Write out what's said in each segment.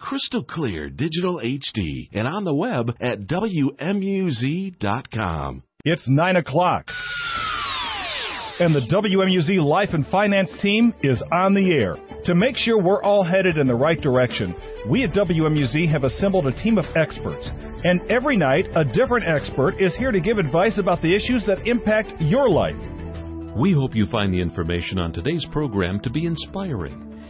crystal clear digital HD and on the web at WMUZ.com. It's 9 o'clock. And the WMUZ Life and Finance team is on the air. To make sure we're all headed in the right direction, we at WMUZ have assembled a team of experts. And every night, a different expert is here to give advice about the issues that impact your life. We hope you find the information on today's program to be inspiring.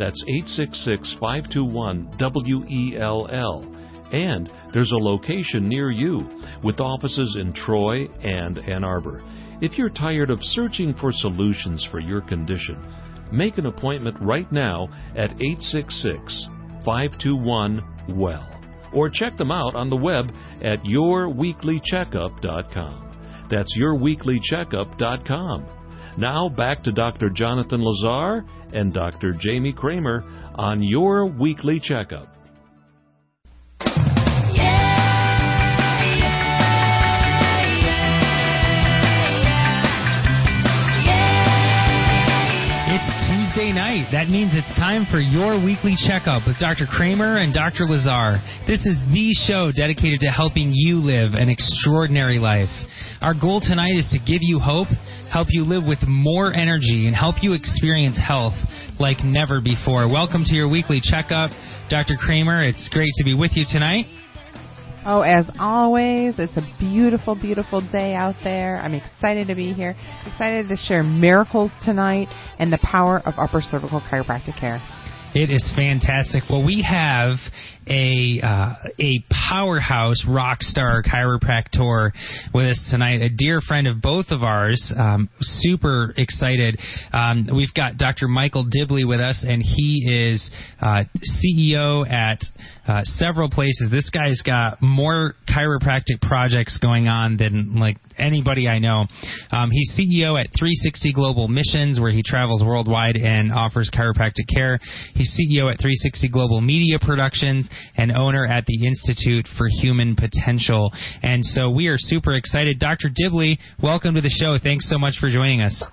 That's 866 521 WELL. And there's a location near you with offices in Troy and Ann Arbor. If you're tired of searching for solutions for your condition, make an appointment right now at 866 521 WELL or check them out on the web at yourweeklycheckup.com. That's yourweeklycheckup.com. Now back to Dr. Jonathan Lazar and Dr. Jamie Kramer on your weekly checkup. It's Tuesday night. That means it's time for your weekly checkup with Dr. Kramer and Dr. Lazar. This is the show dedicated to helping you live an extraordinary life. Our goal tonight is to give you hope, help you live with more energy, and help you experience health like never before. Welcome to your weekly checkup. Dr. Kramer, it's great to be with you tonight. Oh, as always, it's a beautiful, beautiful day out there. I'm excited to be here. Excited to share miracles tonight and the power of upper cervical chiropractic care. It is fantastic. Well, we have a uh, a powerhouse rock star chiropractor with us tonight, a dear friend of both of ours. Um, super excited. Um, we've got Dr. Michael Dibley with us, and he is uh, CEO at uh, several places. This guy's got more chiropractic projects going on than like anybody I know. Um, he's CEO at 360 Global Missions, where he travels worldwide and offers chiropractic care. He's CEO at 360 Global Media Productions and owner at the Institute for Human Potential. And so we are super excited. Dr. Dibley, welcome to the show. Thanks so much for joining us.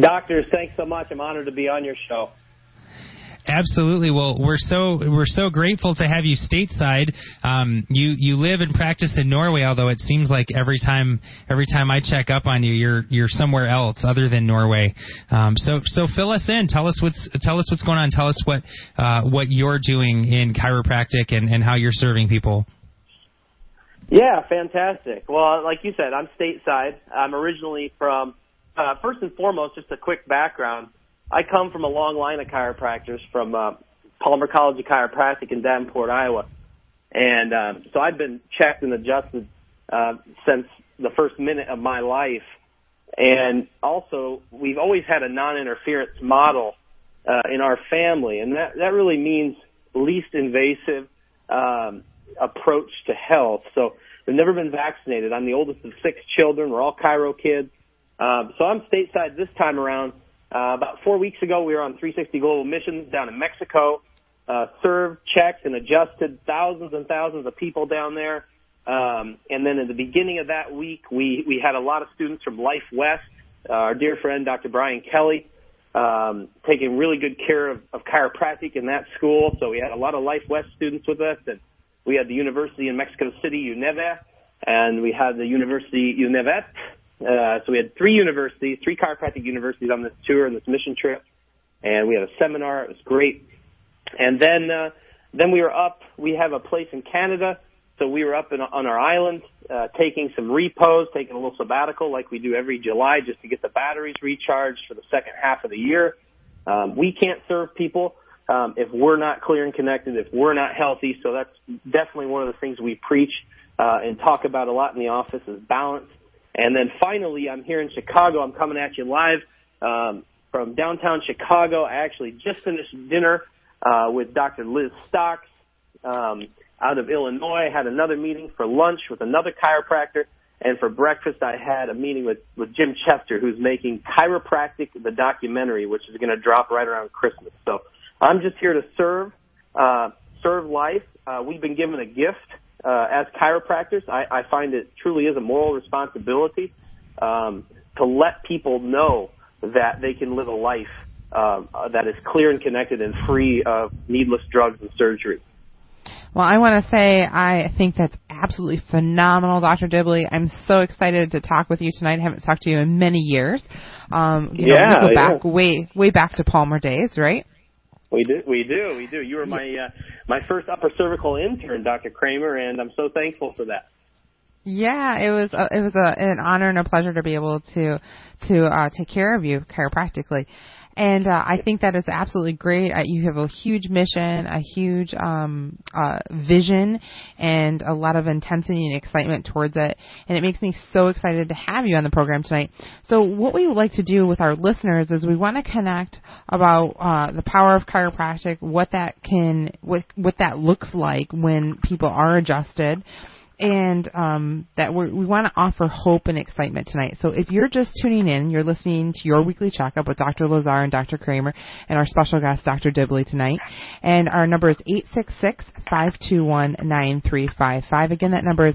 Doctors, thanks so much. I'm honored to be on your show. Absolutely. Well, we're so we're so grateful to have you stateside. Um, you you live and practice in Norway, although it seems like every time every time I check up on you, you're you're somewhere else other than Norway. Um, so so fill us in. Tell us what's tell us what's going on. Tell us what uh, what you're doing in chiropractic and, and how you're serving people. Yeah, fantastic. Well, like you said, I'm stateside. I'm originally from. Uh, first and foremost, just a quick background. I come from a long line of chiropractors from uh, Palmer College of Chiropractic in Davenport, Iowa, and um, so I've been checked and adjusted uh, since the first minute of my life. And also, we've always had a non-interference model uh, in our family, and that that really means least invasive um, approach to health. So we've never been vaccinated. I'm the oldest of six children. We're all chiro kids. Um, so I'm stateside this time around uh, about four weeks ago, we were on 360 Global Missions down in Mexico, uh, served, checked, and adjusted thousands and thousands of people down there. Um, and then at the beginning of that week, we, we had a lot of students from Life West, uh, our dear friend Dr. Brian Kelly, um, taking really good care of, of chiropractic in that school. So we had a lot of Life West students with us, and we had the University in Mexico City, UNEVE, and we had the University UNEVET, uh, so we had three universities, three chiropractic universities on this tour and this mission trip, and we had a seminar. It was great. And then, uh, then we were up. We have a place in Canada, so we were up in, on our island, uh, taking some repos, taking a little sabbatical, like we do every July, just to get the batteries recharged for the second half of the year. Um, we can't serve people um, if we're not clear and connected, if we're not healthy. So that's definitely one of the things we preach uh, and talk about a lot in the office is balance and then finally, I'm here in Chicago. I'm coming at you live um, from downtown Chicago. I actually just finished dinner uh, with Dr. Liz Stocks. Um, out of Illinois. I had another meeting for lunch with another chiropractor. And for breakfast, I had a meeting with, with Jim Chester, who's making Chiropractic, the documentary, which is going to drop right around Christmas. So I'm just here to serve, uh, serve life. Uh, we've been given a gift, uh, as chiropractors. I, I find it truly is a moral responsibility, um, to let people know that they can live a life, uh, that is clear and connected and free of needless drugs and surgery. Well, I want to say I think that's absolutely phenomenal, Dr. Dibley. I'm so excited to talk with you tonight. I haven't talked to you in many years. Um, you know, Yeah, we go back yeah. way way back to Palmer days, right? We do, we do, we do. You were my uh, my first upper cervical intern, Dr. Kramer, and I'm so thankful for that. Yeah, it was a, it was a, an honor and a pleasure to be able to to uh, take care of you chiropractically. And uh, I think that is absolutely great. Uh, you have a huge mission, a huge um, uh, vision, and a lot of intensity and excitement towards it. And it makes me so excited to have you on the program tonight. So, what we would like to do with our listeners is we want to connect about uh, the power of chiropractic, what that can, what what that looks like when people are adjusted and um, that we want to offer hope and excitement tonight. So if you're just tuning in, you're listening to your weekly checkup with Dr. Lazar and Dr. Kramer and our special guest, Dr. Dibley, tonight. And our number is 866-521-9355. Again, that number is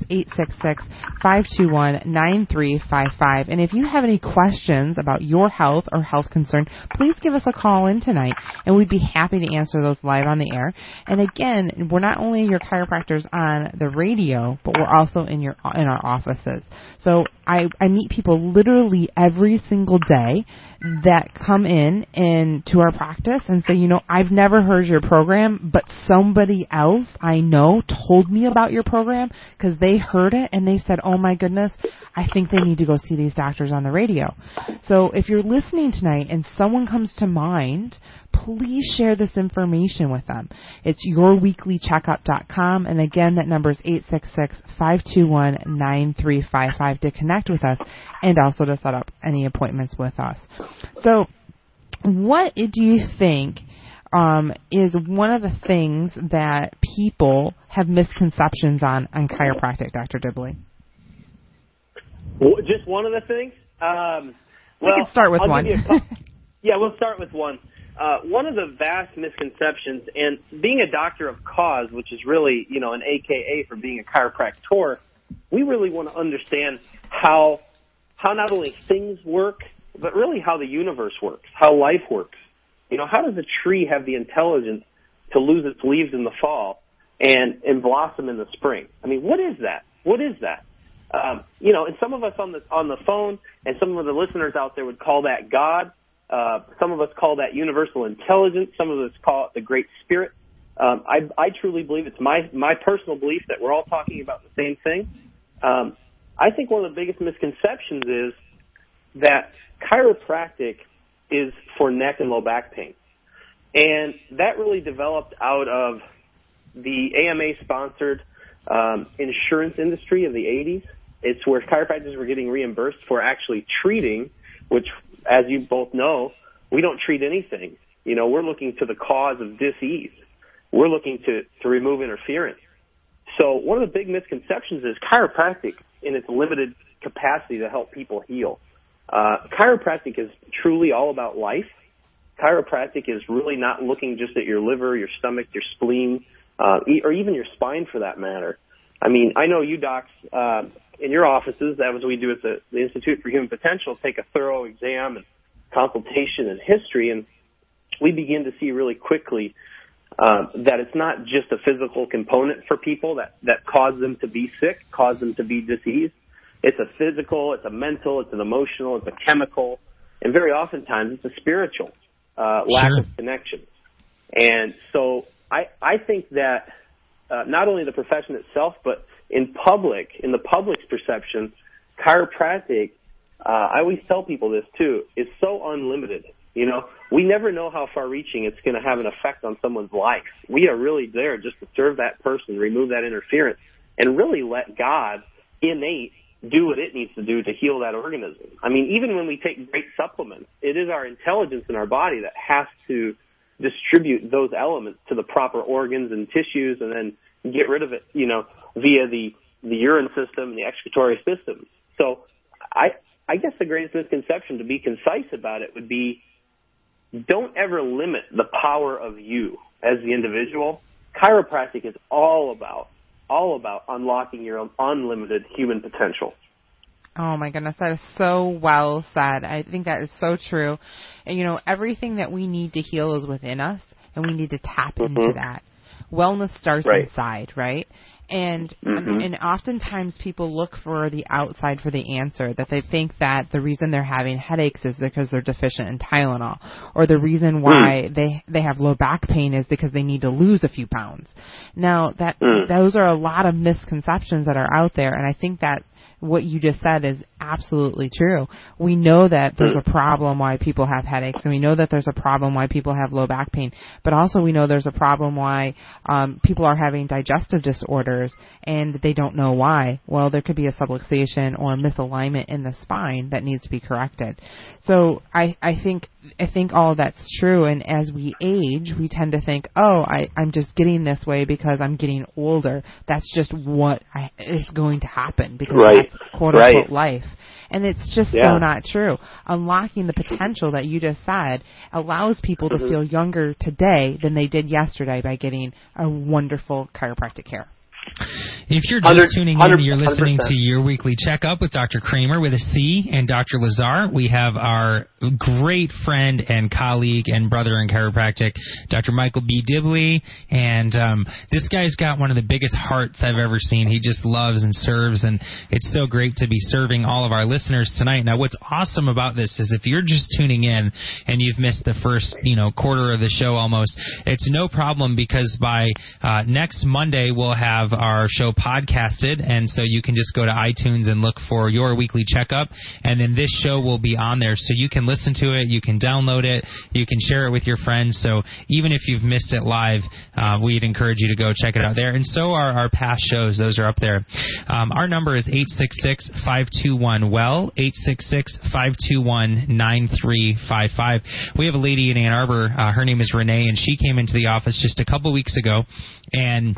866-521-9355. And if you have any questions about your health or health concern, please give us a call in tonight, and we'd be happy to answer those live on the air. And again, we're not only your chiropractors on the radio, but we're also in your in our offices. So I I meet people literally every single day that come in and to our practice and say, you know, I've never heard your program, but somebody else I know told me about your program because they heard it and they said, oh my goodness, I think they need to go see these doctors on the radio. So if you're listening tonight and someone comes to mind, please share this information with them. It's yourweeklycheckup.com and again that number is 866-521-9355 to connect with us and also to set up any appointments with us. So what do you think um, is one of the things that people have misconceptions on on chiropractic, Dr. Dibley? Just one of the things. Um, We can start with I'll one. give you a cou- yeah, we'll start with one. Uh, one of the vast misconceptions, and being a doctor of cause, which is really, you know, an AKA for being a chiropractor, we really want to understand how, how not only things work, but really how the universe works, how life works. You know, how does a tree have the intelligence to lose its leaves in the fall and, and blossom in the spring? I mean, what is that? What is that? Um, you know, and some of us on the on the phone, and some of the listeners out there would call that God. Uh, some of us call that universal intelligence. Some of us call it the Great Spirit. Um, I, I truly believe it's my my personal belief that we're all talking about the same thing. Um, I think one of the biggest misconceptions is that chiropractic is for neck and low back pain, and that really developed out of the AMA sponsored um, insurance industry of the 80s. It's where chiropractors were getting reimbursed for actually treating, which, as you both know, we don't treat anything. You know, we're looking to the cause of disease. We're looking to, to remove interference. So one of the big misconceptions is chiropractic in its limited capacity to help people heal. Uh, chiropractic is truly all about life. Chiropractic is really not looking just at your liver, your stomach, your spleen, uh, or even your spine for that matter. I mean, I know you docs, uh, in your offices, that was what we do at the, the Institute for Human Potential, take a thorough exam and consultation and history, and we begin to see really quickly uh, that it's not just a physical component for people that, that cause them to be sick, cause them to be diseased. It's a physical, it's a mental, it's an emotional, it's a chemical, and very oftentimes it's a spiritual uh, lack Sure. of connection. And so I, I think that uh, not only the profession itself, but in public, in the public's perception, chiropractic, uh, I always tell people this too, is so unlimited. You know, we never know how far reaching it's going to have an effect on someone's life. We are really there just to serve that person, remove that interference, and really let God innate do what it needs to do to heal that organism. I mean, even when we take great supplements, it is our intelligence in our body that has to distribute those elements to the proper organs and tissues and then get rid of it, you know, via the the urine system and the excretory system. So I I guess the greatest misconception to be concise about it would be don't ever limit the power of you as the individual. Chiropractic is all about all about unlocking your own unlimited human potential. Oh my goodness, that is so well said. I think that is so true. And you know, everything that we need to heal is within us, and we need to tap mm-hmm. into that. Wellness starts right. inside, right? And mm-hmm. and oftentimes people look for the outside for the answer. That they think that the reason they're having headaches is because they're deficient in Tylenol, or the reason why mm. they they have low back pain is because they need to lose a few pounds. Now that mm. those are a lot of misconceptions that are out there, and I think that what you just said is absolutely true. We know that there's a problem why people have headaches, and we know that there's a problem why people have low back pain. But also, we know there's a problem why um, people are having digestive disorders and they don't know why. Well, there could be a subluxation or a misalignment in the spine that needs to be corrected. So I I think I think all of that's true. And as we age, we tend to think, oh, I I'm just getting this way because I'm getting older. That's just what I, is going to happen because right. that's quote right. unquote life. And it's just yeah. so not true. Unlocking the potential that you just said allows people to mm-hmm. feel younger today than they did yesterday by getting a wonderful chiropractic care. If you're just tuning in, you're listening to your weekly checkup with Dr. Kramer with a C and Dr. Lazar. We have our great friend and colleague and brother in chiropractic, Dr. Michael B. Dibley, and um, this guy's got one of the biggest hearts I've ever seen. He just loves and serves, and it's so great to be serving all of our listeners tonight. Now, what's awesome about this is if you're just tuning in and you've missed the first, you know, quarter of the show almost, it's no problem because by uh, next Monday we'll have our show podcasted, and so you can just go to iTunes and look for your weekly checkup, and then this show will be on there, so you can listen to it, you can download it, you can share it with your friends. So even if you've missed it live, uh, we'd encourage you to go check it out there. And so are our past shows; those are up there. Um, our number is eight six six five two one well eight six six five two one nine three five five. We have a lady in Ann Arbor. Uh, her name is Renee, and she came into the office just a couple weeks ago, and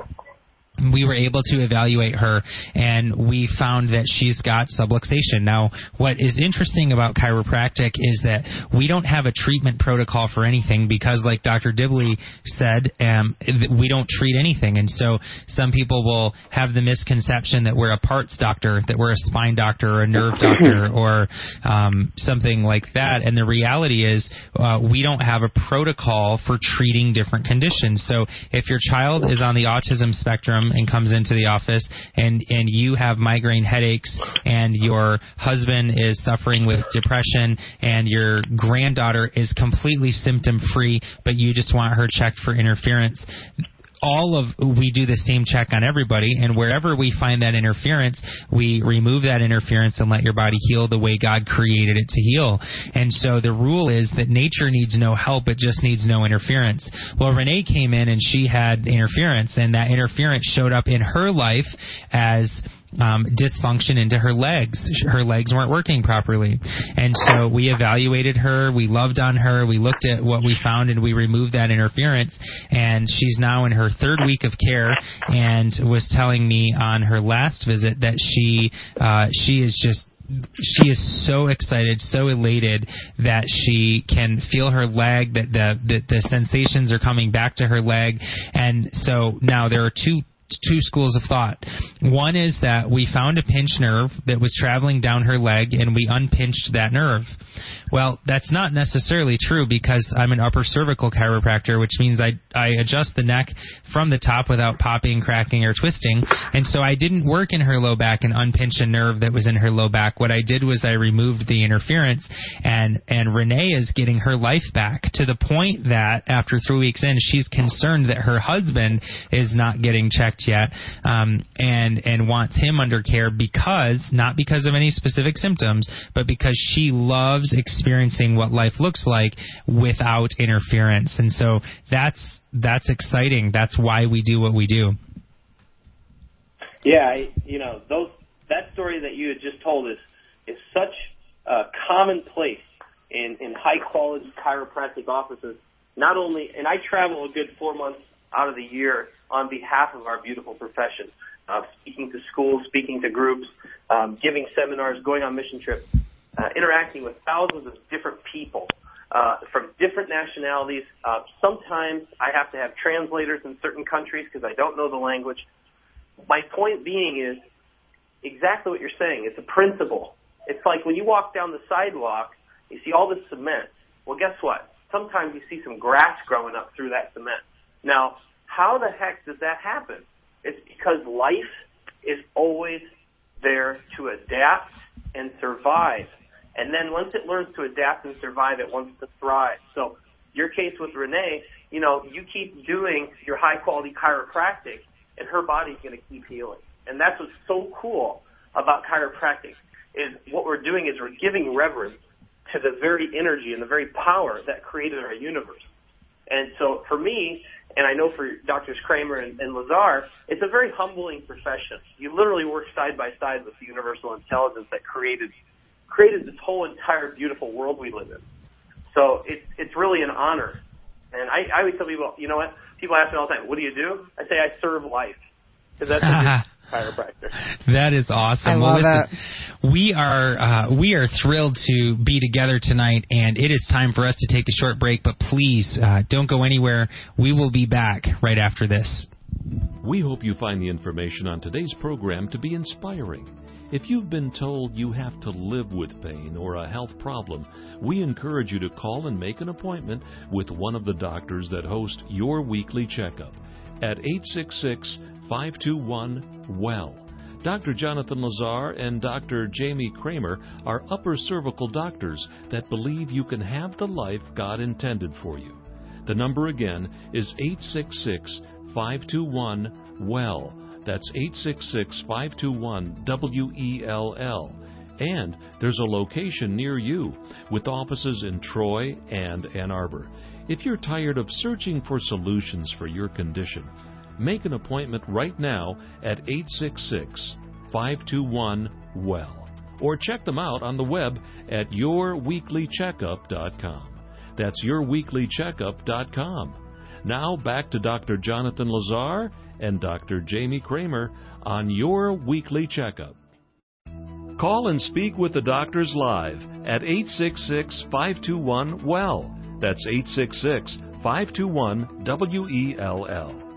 we were able to evaluate her and we found that she's got subluxation. Now, what is interesting about chiropractic is that we don't have a treatment protocol for anything because, like Dr. Dibley said, um, we don't treat anything. And so some people will have the misconception that we're a parts doctor, that we're a spine doctor or a nerve doctor or um, something like that. And the reality is uh, we don't have a protocol for treating different conditions. So if your child is on the autism spectrum, and comes into the office and and you have migraine headaches and your husband is suffering with depression and your granddaughter is completely symptom free but you just want her checked for interference all of we do the same check on everybody and wherever we find that interference we remove that interference and let your body heal the way god created it to heal. And so the rule is that nature needs no help it just needs no interference. Well renee came in and she had interference and that interference showed up in her life as um, dysfunction into her legs. Her legs weren't working properly. And so we evaluated her, we loved on her, we looked at what we found, and we removed that interference. And she's now in her third week of care and was telling me on her last visit that she uh, she is just she is so excited, so elated that she can feel her leg, that the, the the sensations are coming back to her leg, and so now there are two two schools of thought. One is that we found a pinch nerve that was traveling down her leg and we unpinched that nerve. Well, that's not necessarily true because I'm an upper cervical chiropractor, which means I, I adjust the neck from the top without popping, cracking, or twisting. And so I didn't work in her low back and unpinch a nerve that was in her low back. What I did was I removed the interference and, and Renee is getting her life back to the point that after three weeks in, she's concerned that her husband is not getting checked yet, um, and, and wants him under care because, not because of any specific symptoms, but because she loves experiencing what life looks like without interference. And so that's that's exciting. That's why we do what we do. Yeah, I, you know, those that story that you had just told is is such a commonplace in in high quality chiropractic offices. Not only, and I travel a good four months out of the year on behalf of our beautiful profession, uh, speaking to schools, speaking to groups, um, giving seminars, going on mission trips, uh, interacting with thousands of different people uh, from different nationalities. Uh, sometimes I have to have translators in certain countries because I don't know the language. My point being is exactly what you're saying. It's a principle. It's like when you walk down the sidewalk, you see all this cement. Well, guess what? Sometimes you see some grass growing up through that cement. Now, how the heck does that happen? It's because life is always there to adapt and survive. And then once it learns to adapt and survive, it wants to thrive. So your case with Renee, you know, you keep doing your high quality chiropractic and her body's going to keep healing. And that's what's so cool about chiropractic is what we're doing is we're giving reverence to the very energy and the very power that created our universe. And so for me, and I know for Doctors Kramer and, and Lazar, it's a very humbling profession. You literally work side by side with the universal intelligence that created created this whole entire beautiful world we live in. So it's it's really an honor. And I, I always tell people, you know what? People ask me all the time, what do you do? I say I serve life. Because that's chiropractor. That is awesome. I well, love listen, we are uh, we are thrilled to be together tonight, and it is time for us to take a short break. But please uh, don't go anywhere. We will be back right after this. We hope you find the information on today's program to be inspiring. If you've been told you have to live with pain or a health problem, we encourage you to call and make an appointment with one of the doctors that host your weekly checkup at 866 521 WELL. Dr. Jonathan Lazar and Dr. Jamie Kramer are upper cervical doctors that believe you can have the life God intended for you. The number again is 866 521 WELL. That's 866 521 WELL. And there's a location near you with offices in Troy and Ann Arbor. If you're tired of searching for solutions for your condition, make an appointment right now at 866 521 WELL or check them out on the web at yourweeklycheckup.com. That's yourweeklycheckup.com. Now back to Dr. Jonathan Lazar and Dr. Jamie Kramer on your weekly checkup. Call and speak with the doctors live at 866 521 WELL. That's 866 521 WELL.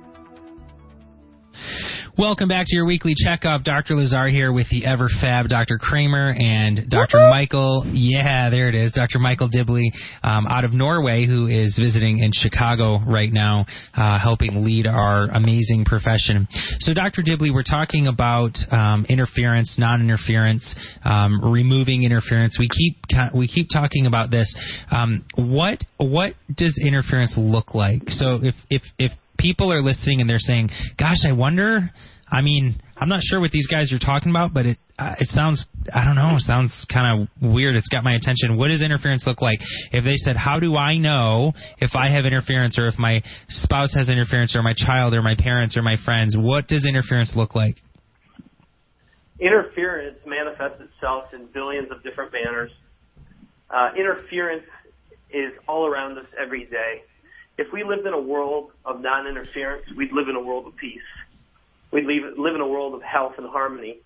Welcome back to your weekly checkup. Dr. Lazar here with the ever fab Dr. Kramer and Dr. Michael. Yeah, there it is. Dr. Michael Dibley um, out of Norway, who is visiting in Chicago right now, uh, helping lead our amazing profession. So, Dr. Dibley, we're talking about um, interference, non-interference, um, removing interference. We keep we keep talking about this. Um, what what does interference look like? So, if if if people are listening and they're saying, "Gosh, I wonder." I mean, I'm not sure what these guys are talking about, but it uh, it sounds I don't know, it sounds kind of weird. It's got my attention. What does interference look like? If they said, "How do I know if I have interference or if my spouse has interference or my child or my parents or my friends?" What does interference look like? Interference manifests itself in billions of different manners. Uh, interference is all around us every day if we lived in a world of non-interference, we'd live in a world of peace. We'd live, live in a world of health and harmony.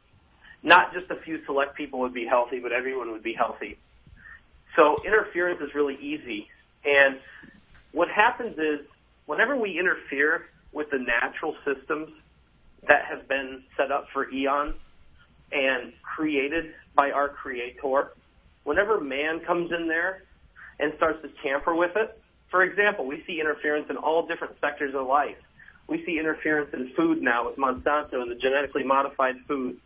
Not just a few select people would be healthy, but everyone would be healthy. So interference is really easy. And what happens is whenever we interfere with the natural systems that have been set up for eons and created by our creator, whenever man comes in there and starts to tamper with it, for example, we see interference in all different sectors of life. We see interference in food now with Monsanto and the genetically modified foods.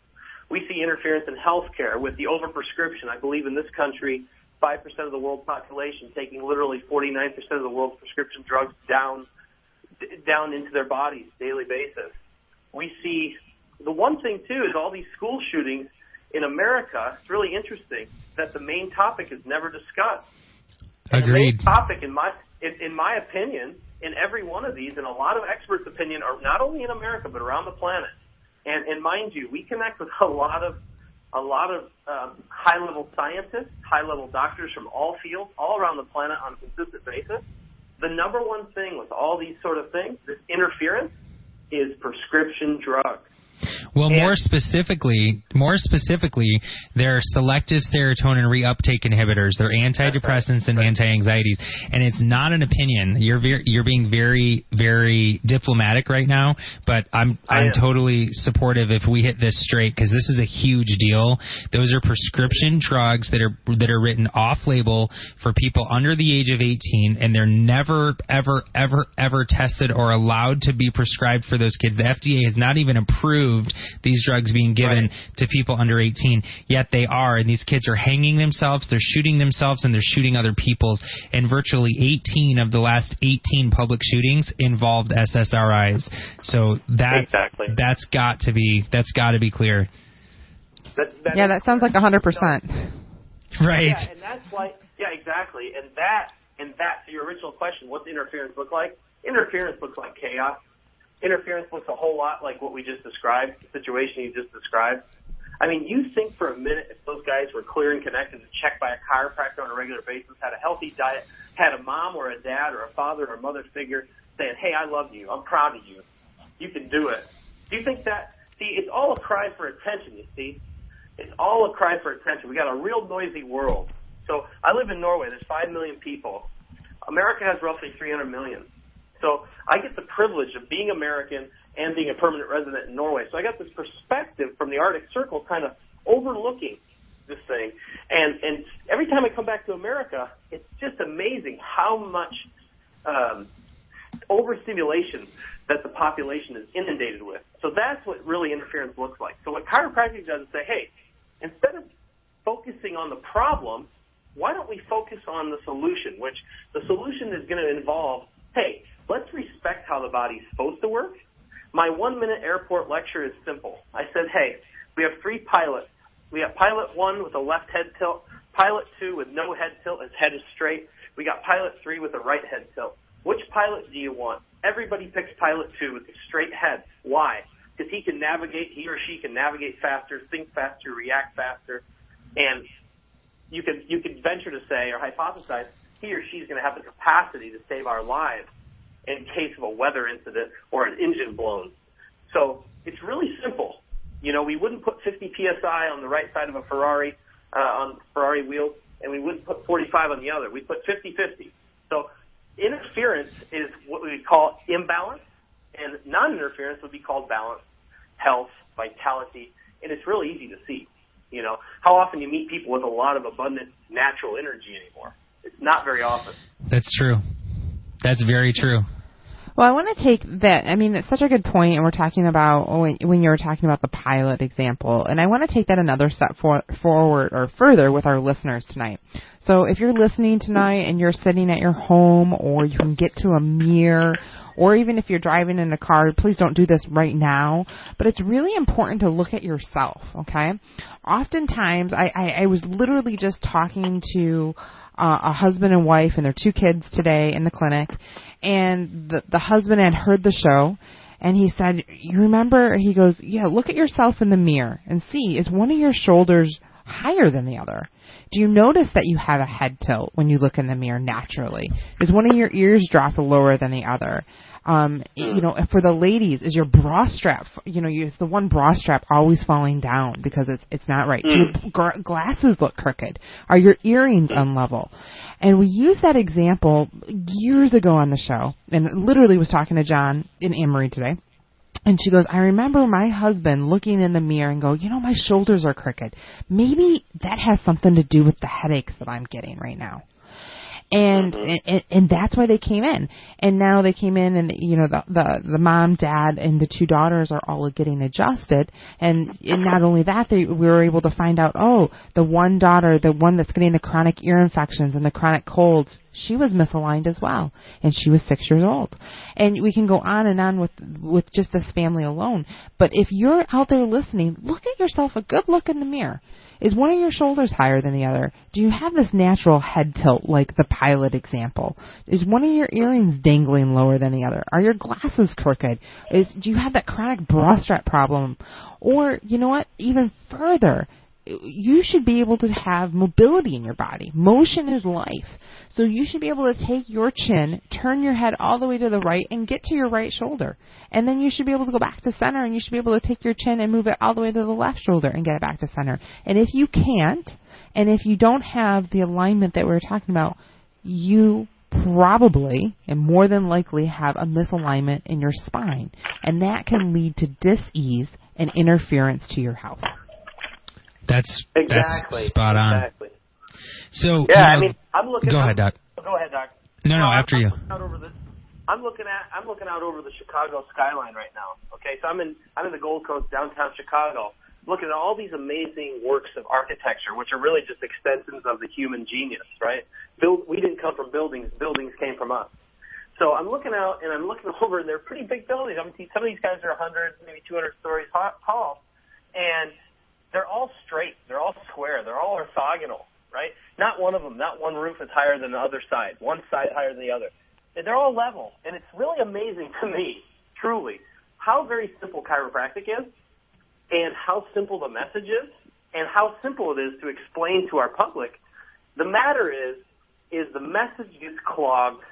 We see interference in healthcare with the overprescription. I believe in this country, 5% of the world population taking literally 49% of the world's prescription drugs down down into their bodies daily basis. We see the one thing too is all these school shootings in America. It's really interesting that the main topic is never discussed. And Agreed. The main topic in my in, in my opinion, in every one of these, and a lot of experts' opinion, are not only in America but around the planet. And, and mind you, we connect with a lot of a lot of um, high-level scientists, high-level doctors from all fields, all around the planet on a consistent basis. the number one thing with all these sort of things, this interference, is prescription drugs. Well, more specifically, more specifically, they're selective serotonin reuptake inhibitors. They're antidepressants and anti-anxieties, and it's not an opinion. You're ver- you're being very very diplomatic right now, but I'm I'm totally supportive if we hit this straight because this is a huge deal. Those are prescription drugs that are that are written off-label for people under the age of 18, and they're never ever ever ever tested or allowed to be prescribed for those kids. The FDA has not even approved these drugs being given Right. to people under 18, yet they are, and these kids are hanging themselves, they're shooting themselves, and they're shooting other people's. And virtually 18 of the last 18 public shootings involved SSRIs. So that's Exactly. that's got to be that's got to be clear, That, that Yeah, that sounds like a hundred percent. right? Yeah, and that's why. Yeah, exactly. And that, and that to your original question, what's interference look like? Interference looks like chaos. Interference looks a whole lot like what we just described, the situation you just described. I mean, you think for a minute if those guys were clear and connected and checked by a chiropractor on a regular basis, had a healthy diet, had a mom or a dad or a father or a mother figure saying, "Hey, I love you. I'm proud of you. You can do it." Do you think that? See, it's all a cry for attention. You see, it's all a cry for attention. We got a real noisy world. So I live in Norway. There's five million people. America has roughly 300 million. So I get the privilege of being American and being a permanent resident in Norway. So I got this perspective from the Arctic Circle, kind of overlooking this thing. And and every time I come back to America, it's just amazing how much um, overstimulation that the population is inundated with. So that's what really interference looks like. So what chiropractic does is say, hey, instead of focusing on the problem, why don't we focus on the solution? Which the solution is going to involve, hey, let's respect how the body's supposed to work. My one minute airport lecture is simple. I said, hey, we have three pilots. We have pilot one with a left head tilt, pilot two with no head tilt, his head is straight. We got pilot three with a right head tilt. Which pilot do you want? Everybody picks pilot two with a straight head. Why? Because he can navigate, he or she can navigate faster, think faster, react faster, and you could you could venture to say or hypothesize he or she's going to have the capacity to save our lives in case of a weather incident or an engine blown. So it's really simple. You know, we wouldn't put 50 psi on the right side of a Ferrari uh, on Ferrari wheels, and we wouldn't put 45 on the other. We put 50-50. So interference is what we call imbalance, and non-interference would be called balance, health, vitality, and it's really easy to see. You know, how often you meet people with a lot of abundant natural energy anymore? It's not very often. That's true. That's very true. Well, I want to take that. I mean, that's such a good point, and we're talking about oh, when, when you were talking about the pilot example, and I want to take that another step for, forward or further with our listeners tonight. So, if you're listening tonight and you're sitting at your home, or you can get to a mirror, or even if you're driving in a car, please don't do this right now. But it's really important to look at yourself. Okay. Oftentimes, I, I, I was literally just talking to uh, a husband and wife and their two kids today in the clinic, and the the husband had heard the show, and he said, "You remember?" He goes, "Yeah, look at yourself in the mirror and see is one of your shoulders higher than the other." Do you notice that you have a head tilt when you look in the mirror naturally? Is one of your ears drop lower than the other? Um, you know, for the ladies, is your bra strap, you know, is the one bra strap always falling down because it's it's not right? Do your gr- glasses look crooked? Are your earrings unlevel? And we used that example years ago on the show, and literally was talking to John and Anne Marie today. And she goes, I remember my husband looking in the mirror and go, you know, my shoulders are crooked. Maybe that has something to do with the headaches that I'm getting right now. And, mm-hmm. and and that's why they came in. And now they came in, and you know the the the mom, dad, and the two daughters are all getting adjusted. And, and not only that, they we were able to find out, oh, the one daughter, the one that's getting the chronic ear infections and the chronic colds, she was misaligned as well, and she was six years old. And we can go on and on with with just this family alone. But if you're out there listening, look at yourself a good look in the mirror. Is one of your shoulders higher than the other? Do you have this natural head tilt like the pilot example? Is one of your earrings dangling lower than the other? Are your glasses crooked? Is do you have that chronic bra strap problem? Or you know what? Even further, you should be able to have mobility in your body. Motion is life. So you should be able to take your chin, turn your head all the way to the right, and get to your right shoulder. And then you should be able to go back to center, and you should be able to take your chin and move it all the way to the left shoulder and get it back to center. And if you can't, and if you don't have the alignment that we were talking about, you probably and more than likely have a misalignment in your spine. And that can lead to dis-ease and interference to your health. That's Exactly. that's spot on. Exactly. So Yeah, you I mean, I'm looking. Go I'm- ahead, Doc. Go ahead, Doc. No, no, I'm- after I'm you. looking out over this. I'm looking at. I'm looking out over the Chicago skyline right now. Okay, so I'm in. I'm in the Gold Coast, downtown Chicago, looking at all these amazing works of architecture, which are really just extensions of the human genius, right? Build. We didn't come from buildings. Buildings came from us. So I'm looking out and I'm looking over, and they're pretty big buildings. I mean, some of these guys are 100, maybe 200 stories tall, and they're all straight. They're all square. They're all orthogonal, right? Not one of them, not one roof is higher than the other side. One side higher than the other. They're all level, and it's really amazing to me, truly, how very simple chiropractic is, and how simple the message is, and how simple it is to explain to our public. The matter is, is the message gets clogged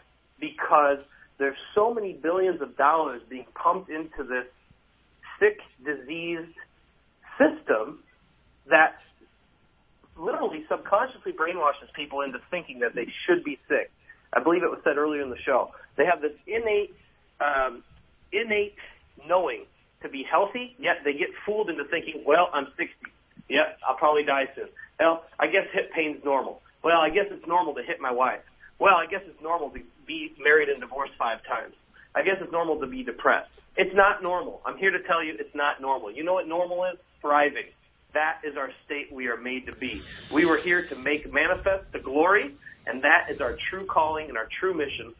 because there's so many billions of dollars being pumped into this sick, diseased system that literally subconsciously brainwashes people into thinking that they should be sick. I believe it was said earlier in the show. They have this innate, um, innate knowing to be healthy, yet they get fooled into thinking, well, I'm 60. Yep, I'll probably die soon. Well, I guess hip pain's normal. Well, I guess it's normal to hit my wife. Well, I guess it's normal to be married and divorced five times. I guess it's normal to be depressed. It's not normal. I'm here to tell you it's not normal. You know what normal is? Thriving. That is our state we are made to be. We were here to make manifest the glory, and that is our true calling and our true mission.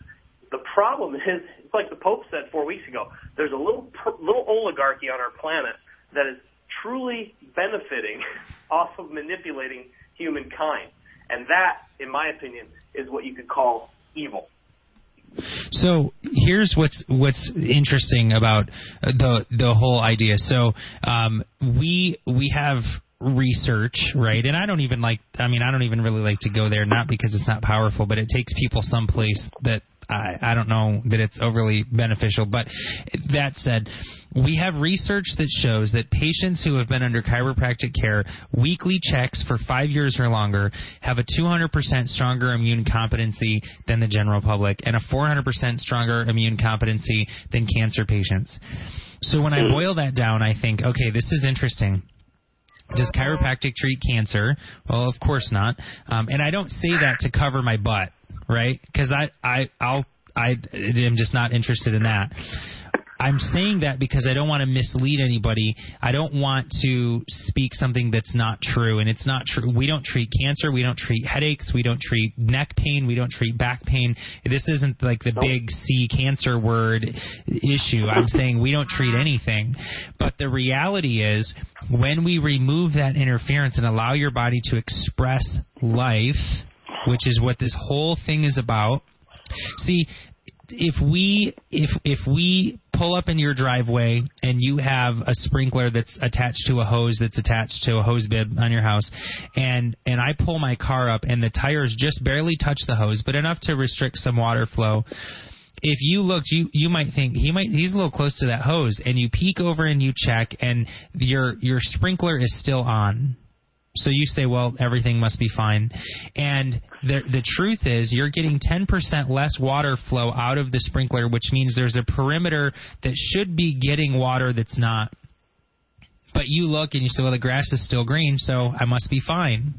The problem is, it's like the Pope said four weeks ago. There's a little little oligarchy on our planet that is truly benefiting off of manipulating humankind, and that, in my opinion, is what you could call evil. So here's what's what's interesting about the the whole idea. So um, we we have research, right? And I don't even like. I mean, I don't even really like to go there, not because it's not powerful, but it takes people someplace that I, I don't know that it's overly beneficial. But that said, we have research that shows that patients who have been under chiropractic care, weekly checks for five years or longer, have a 200% stronger immune competency than the general public and a 400% stronger immune competency than cancer patients. So when I boil that down, I think, okay, this is interesting. Does chiropractic treat cancer? Well, of course not. Um, and I don't say that to cover my butt, right? Because I, I, I'll, I am just not interested in that. I'm saying that because I don't want to mislead anybody. I don't want to speak something that's not true, and it's not true. We don't treat cancer. We don't treat headaches. We don't treat neck pain. We don't treat back pain. This isn't like the big C cancer word issue. I'm saying we don't treat anything. But the reality is, when we remove that interference and allow your body to express life, which is what this whole thing is about. See, if we if if we pull up in your driveway and you have a sprinkler that's attached to a hose that's attached to a hose bib on your house and and I pull my car up and the tires just barely touch the hose but enough to restrict some water flow if you looked you you might think he might he's a little close to that hose and you peek over and you check and your your sprinkler is still on so you say, well, everything must be fine. And the the truth is, you're getting 10% less water flow out of the sprinkler, which means there's a perimeter that should be getting water that's not. But you look and you say, well, the grass is still green, so I must be fine.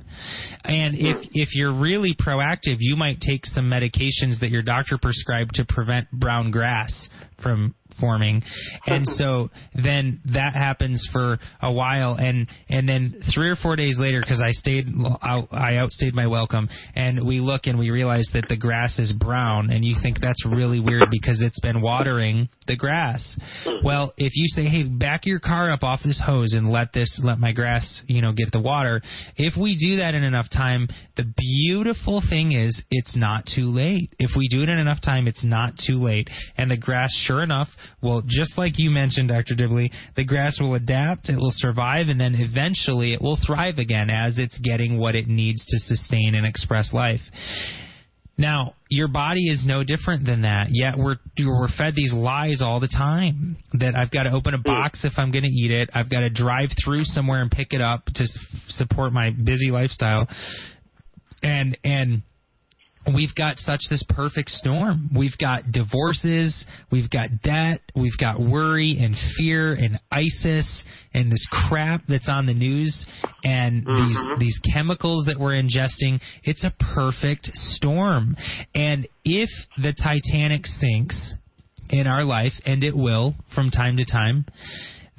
And if if you're really proactive, you might take some medications that your doctor prescribed to prevent brown grass from forming and so then that happens for a while. And and then three or four days later because i stayed out i outstayed my welcome and we look and we realize that the grass is brown. And you think that's really weird because it's been watering the grass. Well if you say hey back your car up off this hose and let this let my grass you know get the water if we do that in enough time the beautiful thing is it's not too late. If we do it in enough time it's not too late. And the grass sure enough Well, just like you mentioned, Dr. Dibley, the grass will adapt, it will survive, and then eventually it will thrive again as it's getting what it needs to sustain and express life. Now, your body is no different than that. Yet we're we're fed these lies all the time that I've got to open a box if I'm going to eat it. I've got to drive through somewhere and pick it up to support my busy lifestyle. And and we've got such this perfect storm. We've got divorces, we've got debt, we've got worry and fear and ISIS and this crap that's on the news and mm-hmm. these these chemicals that we're ingesting. It's a perfect storm. And if the Titanic sinks in our life and it will from time to time,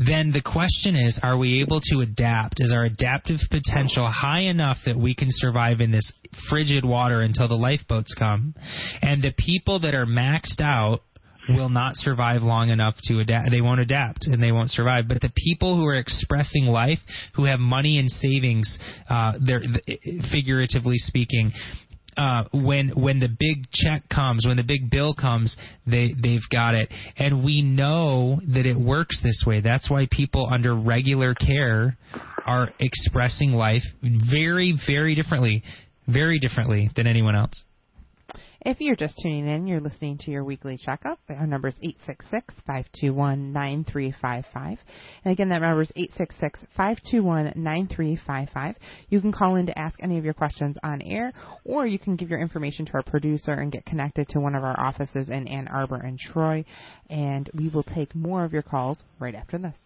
then the question is are we able to adapt? Is our adaptive potential high enough that we can survive in this frigid water until the lifeboats come? And the people that are maxed out will not survive long enough to adapt. They won't adapt and they won't survive. But the people who are expressing life, who have money and savings, uh, they're figuratively speaking, uh, when when the big check comes, when the big bill comes, they they've got it, and we know that it works this way. That's why people under regular care are expressing life very very differently, very differently than anyone else. If you're just tuning in, you're listening to your weekly checkup. Our number is 866-521-9355. And again, that number is 866-521-9355. You can call in to ask any of your questions on air, or you can give your information to our producer and get connected to one of our offices in Ann Arbor and Troy. And we will take more of your calls right after this.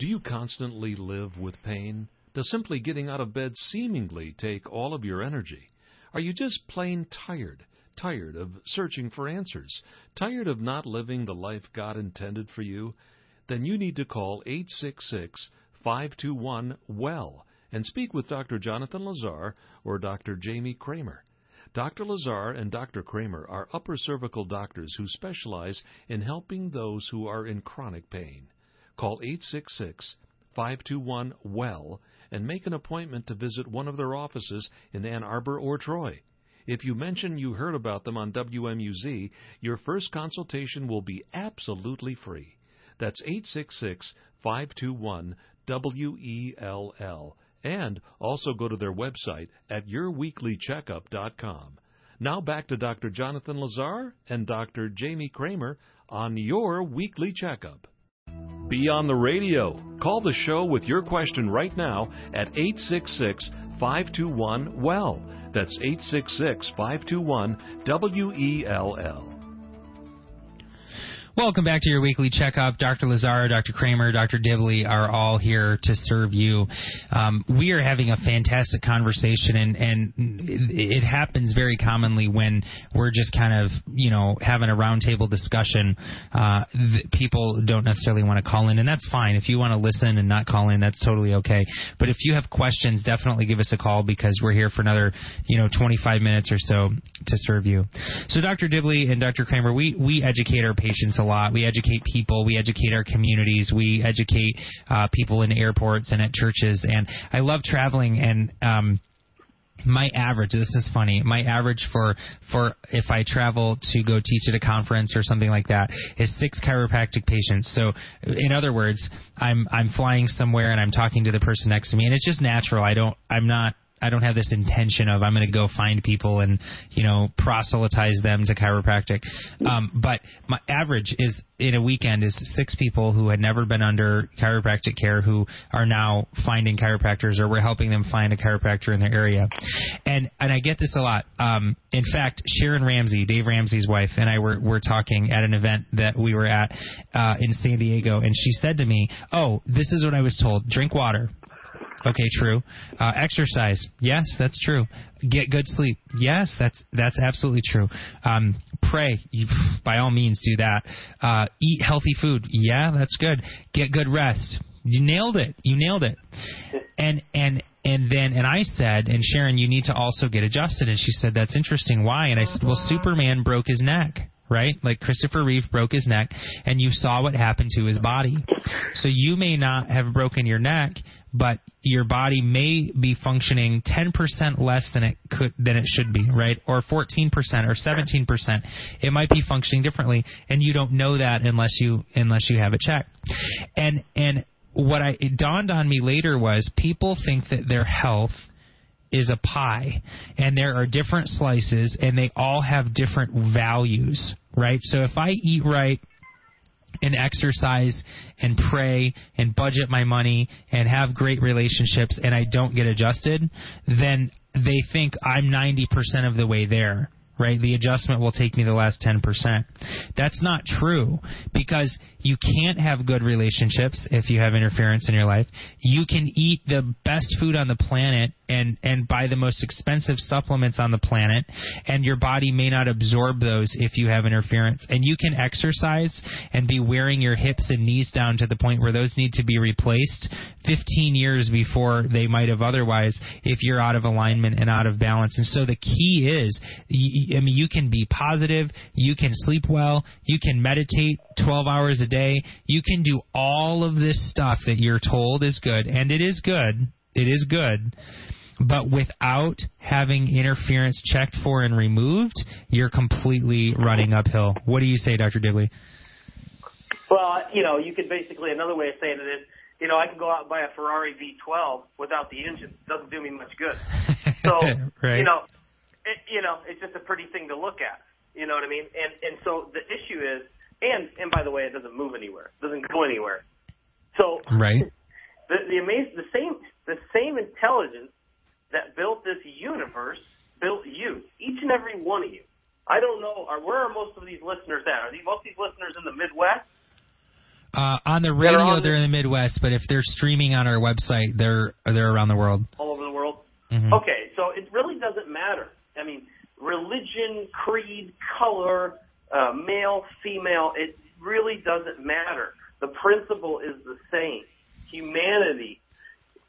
Do you constantly live with pain? Does simply getting out of bed seemingly take all of your energy? Are you just plain tired? Tired of searching for answers? Tired of not living the life God intended for you? Then you need to call 866 521 WELL and speak with Dr. Jonathan Lazar or Dr. Jamie Kramer. Dr. Lazar and Dr. Kramer are upper cervical doctors who specialize in helping those who are in chronic pain. Call 866 521 WELL and make an appointment to visit one of their offices in Ann Arbor or Troy. If you mention you heard about them on WMUZ, your first consultation will be absolutely free. That's 866 521 WELL. And also go to their website at yourweeklycheckup.com. Now back to Dr. Jonathan Lazar and Dr. Jamie Kramer on your weekly checkup. Be on the radio. Call the show with your question right now at 866 521 WELL. That's 866 521 WELL. Welcome back to your weekly checkup. Dr. Lazar, Dr. Kramer, Dr. Dibley are all here to serve you. Um, we are having a fantastic conversation, and, and it, happens very commonly when we're just kind of, you know, having a roundtable discussion. Uh, th- people don't necessarily want to call in, and that's fine. If you want to listen and not call in, that's totally okay. But if you have questions, definitely give us a call because we're here for another, you know, 25 minutes or so to serve you. So, Dr. Dibley and Dr. Kramer, we, we educate our patients a lot. We educate people. We educate our communities. We educate uh, people in airports and at churches. And I love traveling and. Um, my average this is funny my average for for if i travel to go teach at a conference or something like that is six chiropractic patients. So in other words i'm i'm flying somewhere and i'm talking to the person next to me and it's just natural. I don't i'm not I don't have this intention of I'm going to go find people and you know proselytize them to chiropractic. Um, but my average is in a weekend is six people who had never been under chiropractic care who are now finding chiropractors or we're helping them find a chiropractor in their area. And and I get this a lot. Um, in fact, Sharon Ramsey, Dave Ramsey's wife, and I were were talking at an event that we were at uh, in San Diego, and she said to me, "Oh, this is what I was told: drink water." Okay, true. Uh, exercise, yes, that's true. Get good sleep, yes, that's that's absolutely true. Um, pray, you, by all means, do that. Uh, eat healthy food, yeah, that's good. Get good rest. You nailed it. You nailed it. And and and then and I said, and Sharon, you need to also get adjusted. And she said, that's interesting. Why? And I said, well, Superman broke his neck right? Like Christopher Reeve broke his neck, and you saw what happened to his body. So you may not have broken your neck, but your body may be functioning 10% less than it could than it should be, right? Or 14% or 17%. It might be functioning differently, and you don't know that unless you unless you have it checked. And and what I it dawned on me later was people think that their health is a pie and there are different slices and they all have different values, right? So if I eat right and exercise and pray and budget my money and have great relationships and I don't get adjusted, then they think I'm 90% of the way there right? The adjustment will take me the last 10%. That's not true because you can't have good relationships if you have interference in your life. You can eat the best food on the planet and and buy the most expensive supplements on the planet and your body may not absorb those if you have interference. And you can exercise and be wearing your hips and knees down to the point where those need to be replaced 15 years before they might have otherwise if you're out of alignment and out of balance. And so the key is I mean, you can be positive, you can sleep well, you can meditate 12 hours a day, you can do all of this stuff that you're told is good, and it is good. It is good. But without having interference checked for and removed, you're completely running uphill. What do you say, Dr. Dibley? Well, you know, you could basically another way of saying it is, you know, I can go out and buy a Ferrari V12 without the engine. It doesn't do me much good. So, right. you know, it, you know, it's just a pretty thing to look at. You know what I mean? And and so the issue is, and and by the way, it doesn't move anywhere, it doesn't go anywhere. So right, the the amaz- the same the same intelligence that built this universe built you, each and every one of you. I don't know, are where are most of these listeners at? Are these most of these listeners in the Midwest? Uh, on the radio, on they're in the Midwest, but if they're streaming on our website, they're they're around the world. All over the world. Mhm. Okay, so it really doesn't matter. I mean, religion, creed, color, uh, male, female, it really doesn't matter. The principle is the same. Humanity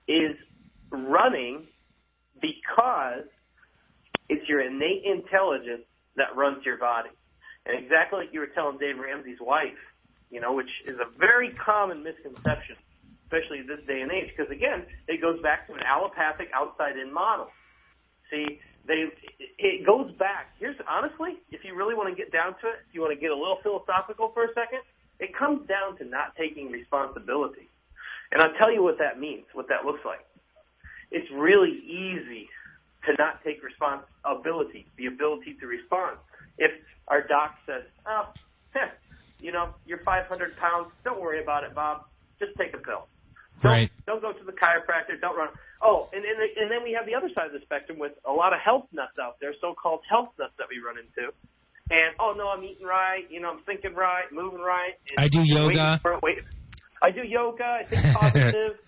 is running because it's your innate intelligence that runs your body. And exactly like you were telling Dave Ramsey's wife, you know, which is a very common misconception, especially this day and age, because again, it goes back to an allopathic outside-in model. See, they it goes back. Here's honestly, if you really want to get down to it, if you want to get a little philosophical for a second, it comes down to not taking responsibility. And I'll tell you what that means, what that looks like. It's really easy to not take responsibility, the ability to respond. If our doc says, "Oh, heh, you know, you're 500 pounds. Don't worry about it, Bob. Just take a pill." Don't, Right. Don't go to the chiropractor. Don't run. Oh, and and, and then we have the other side of the spectrum with a lot of health nuts out there, so-called health nuts that we run into. And oh no, I'm eating right. You know, I'm thinking right, moving right. and I do waiting yoga. for- wait. I do yoga. I think positive.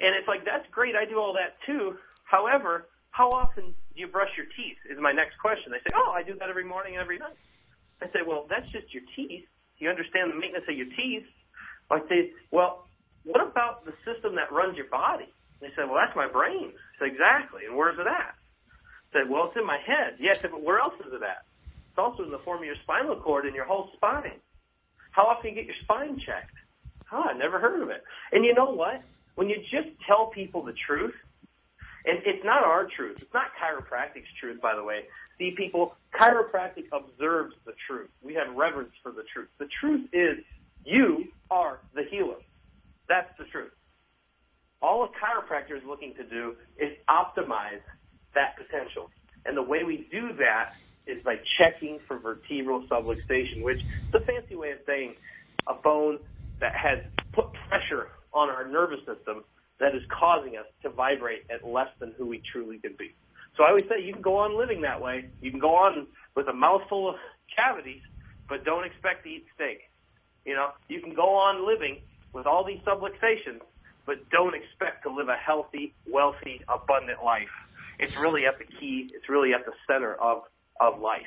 And it's like that's great. I do all that too. However, how often do you brush your teeth? Is my next question. They say, oh, I do that every morning and every night. I say, well, that's just your teeth. You understand the maintenance of your teeth? I say, well, what about the system that runs your body? They said, well, that's my brain. I said, exactly. And where's it at? I said, well, it's in my head. Yes, but where else is it at? It's also in the form of your spinal cord and your whole spine. How often do you get your spine checked? Oh, I never heard of it. And you know what? When you just tell people the truth, and it's not our truth. It's not chiropractic's truth, by the way. See, people, chiropractic observes the truth. We have reverence for the truth. The truth is you are the healer. That's the truth. All a chiropractor is looking to do is optimize that potential. And the way we do that is by checking for vertebral subluxation, which is a fancy way of saying a bone that has put pressure on our nervous system that is causing us to vibrate at less than who we truly could be. So I always say you can go on living that way. You can go on with a mouthful of cavities, but don't expect to eat steak. You know, you can go on living with all these subluxations, but don't expect to live a healthy, wealthy, abundant life. It's really at the key. It's really at the center of of life.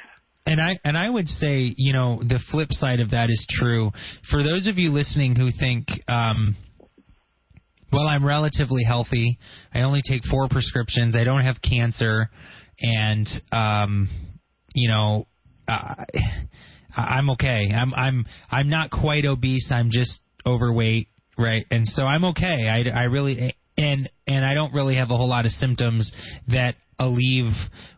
And I and I would say, you know, the flip side of that is true. For those of you listening who think, um, well, I'm relatively healthy. I only take four prescriptions. I don't have cancer, and um, you know, uh, I'm okay. I'm I'm I'm not quite obese. I'm just overweight, right? And so I'm okay. I, I really and and I don't really have a whole lot of symptoms that Aleve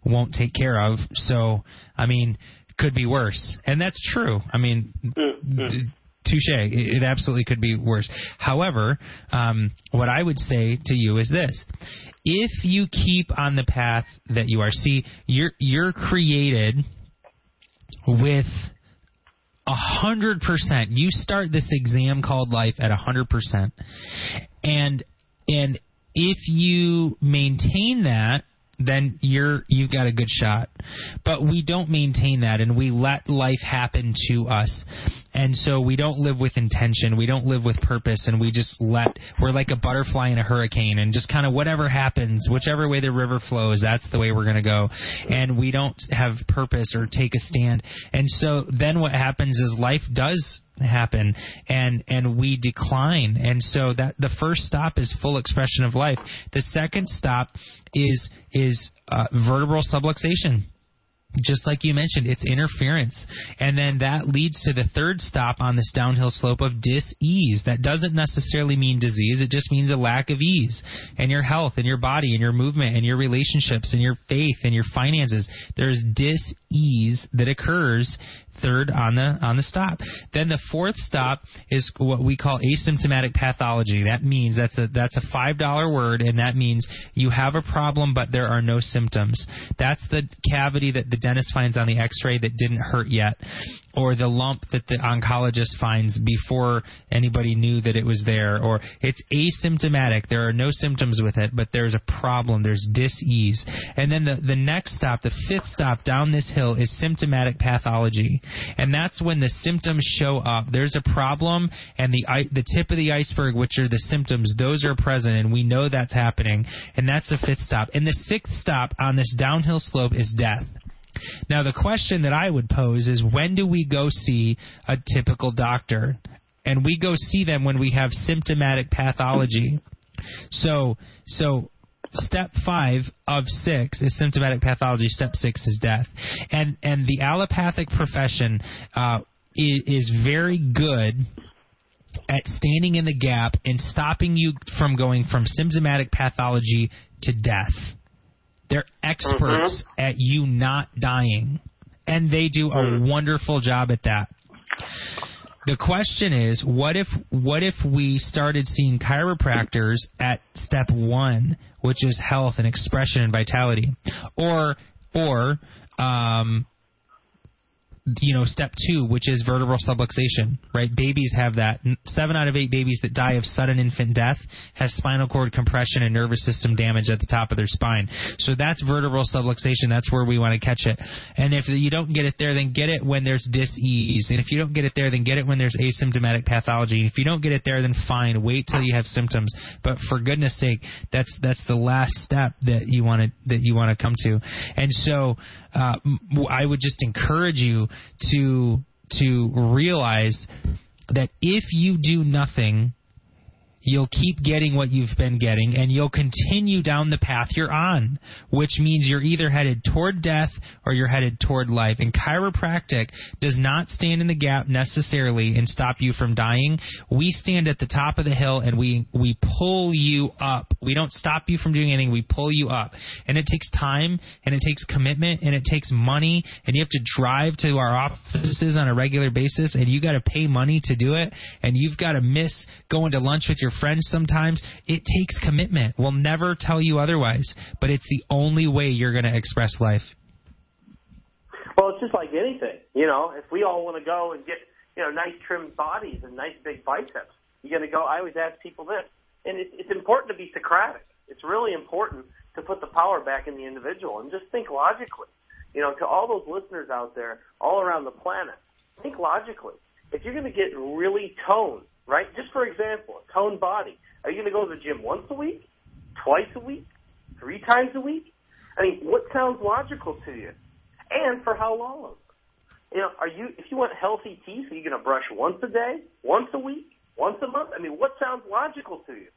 won't take care of. So I mean, could be worse, and that's true. I mean. Mm-hmm. Touche. It, it absolutely could be worse. However, um, what I would say to you is this: if you keep on the path that you are, see, you're you're created with a hundred percent. You start this exam called life at a hundred percent, and and if you maintain that, then you're you've got a good shot. But we don't maintain that, and we let life happen to us, and so we don't live with intention. We don't live with purpose, and we just let we're like a butterfly in a hurricane, and just kind of whatever happens, whichever way the river flows, that's the way we're going to go, and we don't have purpose or take a stand. And so then what happens is life does happen. And and we decline. And so that the first stop is full expression of life. The second stop is is uh, vertebral subluxation just like you mentioned, it's interference. And then that leads to the third stop on this downhill slope of dis-ease. That doesn't necessarily mean disease, it just means a lack of ease in your health, in your body, in your movement, and your relationships, and your faith, and your finances. There's dis-ease that occurs third on the on the stop. Then the fourth stop is what we call asymptomatic pathology. That means that's a that's a five dollar word, and that means you have a problem, but there are no symptoms. That's the cavity that the dentist finds on the X-ray that didn't hurt yet, or the lump that the oncologist finds before anybody knew that it was there, or it's asymptomatic. There are no symptoms with it, but there's a problem. There's dis-ease, and then the the next stop, the fifth stop down this hill, is symptomatic pathology. And that's when the symptoms show up. There's a problem, and the the tip of the iceberg, which are the symptoms, those are present, and we know that's happening. And that's the fifth stop. And the sixth stop on this downhill slope is death. Now, the question that I would pose is when do we go see a typical doctor? And we go see them when we have symptomatic pathology. So, so step five of six is symptomatic pathology. Step six is death, and and the allopathic profession uh, is, is very good at standing in the gap and stopping you from going from symptomatic pathology to death. They're experts Mhm. at you not dying, and they do a Mm. wonderful job at that. The question is, what if what if we started seeing chiropractors at step one, which is health and expression and vitality, or or um, you know, step two, which is vertebral subluxation, right? Babies have that. Seven out of eight babies that die of sudden infant death have spinal cord compression and nervous system damage at the top of their spine. So that's vertebral subluxation. That's where we want to catch it. And if you don't get it there, then get it when there's dis-ease. And if you don't get it there, then get it when there's asymptomatic pathology. And if you don't get it there, then fine. Wait till you have symptoms. But for goodness sake, that's that's the last step that you want to that you want to come to. And so uh, I would just encourage you to to realize that if you do nothing, you'll keep getting what you've been getting and you'll continue down the path you're on, which means you're either headed toward death or you're headed toward life. And chiropractic does not stand in the gap necessarily and stop you from dying. We stand at the top of the hill and we, we pull you up. We don't stop you from doing anything. We pull you up. And it takes time and it takes commitment and it takes money and you have to drive to our offices on a regular basis and you got to pay money to do it and you've got to miss going to lunch with your friends sometimes. It takes commitment. We'll never tell you otherwise, but it's the only way you're going to express life. Well, it's just like anything. You know, if we all want to go and get, you know, nice trimmed bodies and nice big biceps, you're going to go. I always ask people this, and it's, it's important to be Socratic. It's really important to put the power back in the individual and just think logically. You know, to all those listeners out there, all around the planet, think logically. If you're going to get really toned, right? Just for example, a toned body, are you going to go to the gym once a week, twice a week, three times a week? I mean, what sounds logical to you? And for how long? You know, are you if you want healthy teeth, are you going to brush once a day, once a week, once a month? I mean, what sounds logical to you?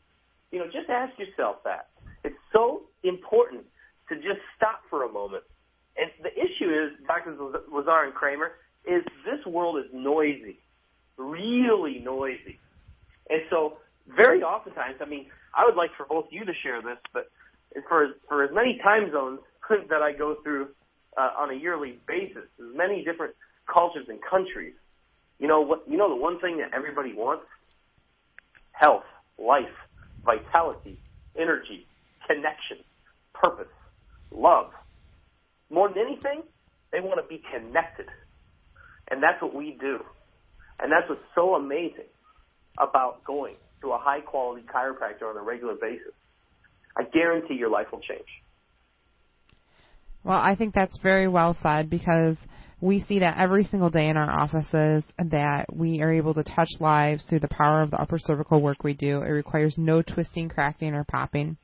You know, just ask yourself that. It's so important to just stop for a moment. And the issue is, Doctors Lazar and Kramer, is this world is noisy, really noisy. And so very oftentimes, I mean, I would like for both you to share this, but for for as many time zones that I go through uh, on a yearly basis, as many different cultures and countries, you know what? You know the one thing that everybody wants: health, life, vitality, energy, connection, purpose, love. More than anything, they want to be connected, and that's what we do. And that's what's so amazing about going to a high quality chiropractor on a regular basis. I guarantee your life will change. Well, I think that's very well said because we see that every single day in our offices that we are able to touch lives through the power of the upper cervical work we do. It requires no twisting, cracking, or popping.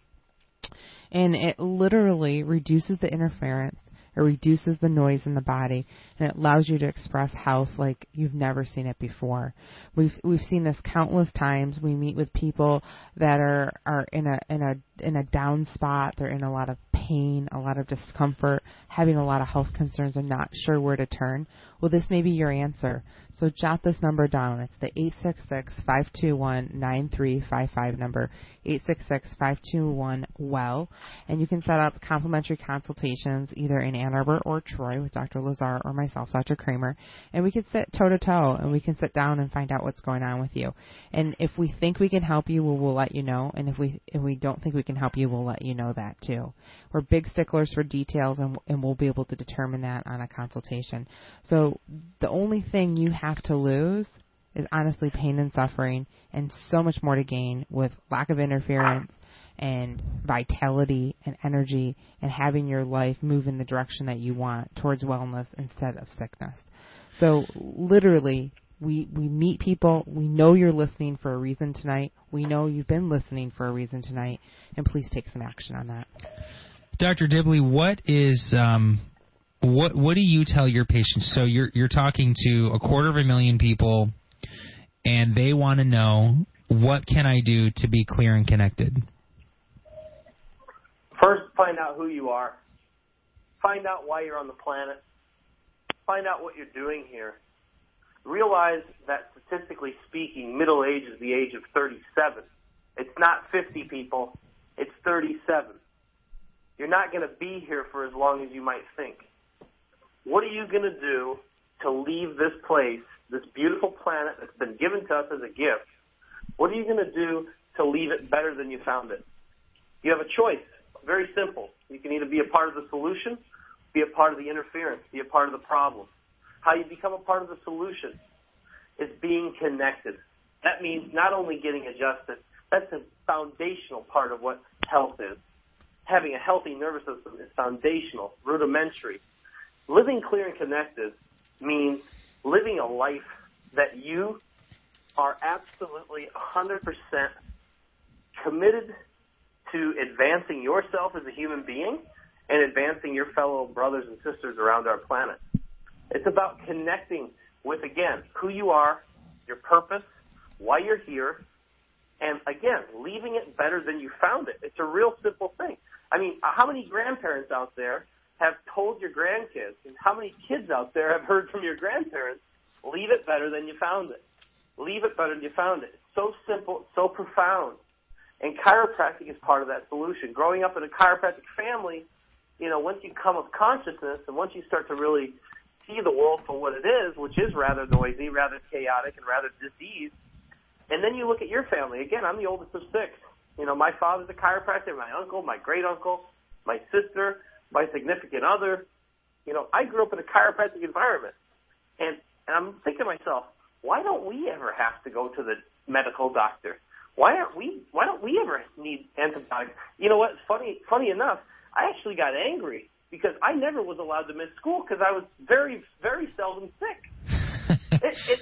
And it literally reduces the interference it reduces the noise in the body and it allows you to express health like you've never seen it before. We've we've seen this countless times. We meet with people that are are in a in a in a down spot. They're in a lot of pain, a lot of discomfort, having a lot of health concerns and not sure where to turn. Well, this may be your answer. So jot this number down. It's the 866-521-9355 number, 866-521-WELL. And you can set up complimentary consultations either in Ann Arbor or Troy with Dr. Lazar or myself, Dr. Kramer. And we can sit toe to toe and we can sit down and find out what's going on with you. And if we think we can help you, we'll, we'll let you know. And if we, if we don't think we can help you, we'll let you know that too. We're big sticklers for details and, and we'll be able to determine that on a consultation. So the only thing you have to lose is honestly pain and suffering and so much more to gain with lack of interference and vitality and energy and having your life move in the direction that you want towards wellness instead of sickness. So literally we we meet people, we know you're listening for a reason tonight. We know you've been listening for a reason tonight and please take some action on that. Dr. Dibley, what is um, what what do you tell your patients? So you're you're talking to a quarter of a million people, and they want to know what can I do to be clear and connected. First, find out who you are. Find out why you're on the planet. Find out what you're doing here. Realize that statistically speaking, middle age is the age of 37. It's not 50 people. It's 37. You're not going to be here for as long as you might think. What are you going to do to leave this place, this beautiful planet that's been given to us as a gift? What are you going to do to leave it better than you found it? You have a choice. Very simple. You can either be a part of the solution, be a part of the interference, be a part of the problem. How you become a part of the solution is being connected. That means not only getting adjusted, that's a foundational part of what health is having a healthy nervous system is foundational, rudimentary. Living clear and connected means living a life that you are absolutely 100% committed to advancing yourself as a human being and advancing your fellow brothers and sisters around our planet. It's about connecting with, again, who you are, your purpose, why you're here, and again, leaving it better than you found it. It's a real simple thing. I mean, how many grandparents out there have told your grandkids, and how many kids out there have heard from your grandparents, leave it better than you found it. Leave it better than you found it. It's so simple, so profound. And chiropractic is part of that solution. Growing up in a chiropractic family, you know, once you come of consciousness and once you start to really see the world for what it is, which is rather noisy, rather chaotic, and rather diseased, and then you look at your family. Again, I'm the oldest of six. You know, my father's a chiropractor, my uncle, my great uncle, my sister, my significant other. You know, I grew up in a chiropractic environment. And, and I'm thinking to myself, why don't we ever have to go to the medical doctor? Why aren't we, why don't we ever need antibiotics? You know what? Funny, funny enough, I actually got angry because I never was allowed to miss school because I was very, very seldom sick. it, it,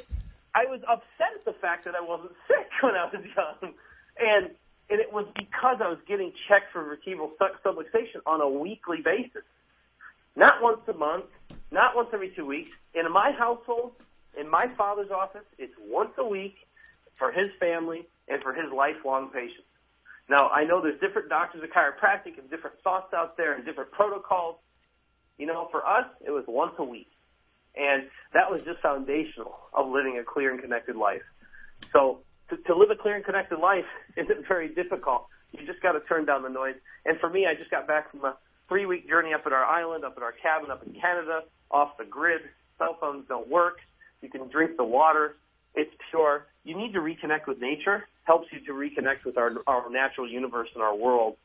I was upset at the fact that I wasn't sick when I was young. And and it was because I was getting checked for vertebral subluxation on a weekly basis. Not once a month, not once every two weeks. In my household, in my father's office, it's once a week for his family and for his lifelong patients. Now, I know there's different doctors of chiropractic and different thoughts out there and different protocols. You know, for us, it was once a week. And that was just foundational of living a clear and connected life. So to, to live a clear and connected life isn't very difficult. You just got to turn down the noise. And for me, I just got back from a three week journey up at our island, up at our cabin, up in Canada, off the grid. Cell phones don't work. You can drink the water. It's pure. You need to reconnect with nature. Helps you to reconnect with our, our natural universe and our world.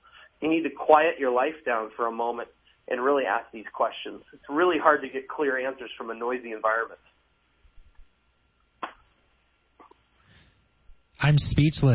You need to quiet your life down for a moment and really ask these questions. It's really hard to get clear answers from a noisy environment. I'm speechless.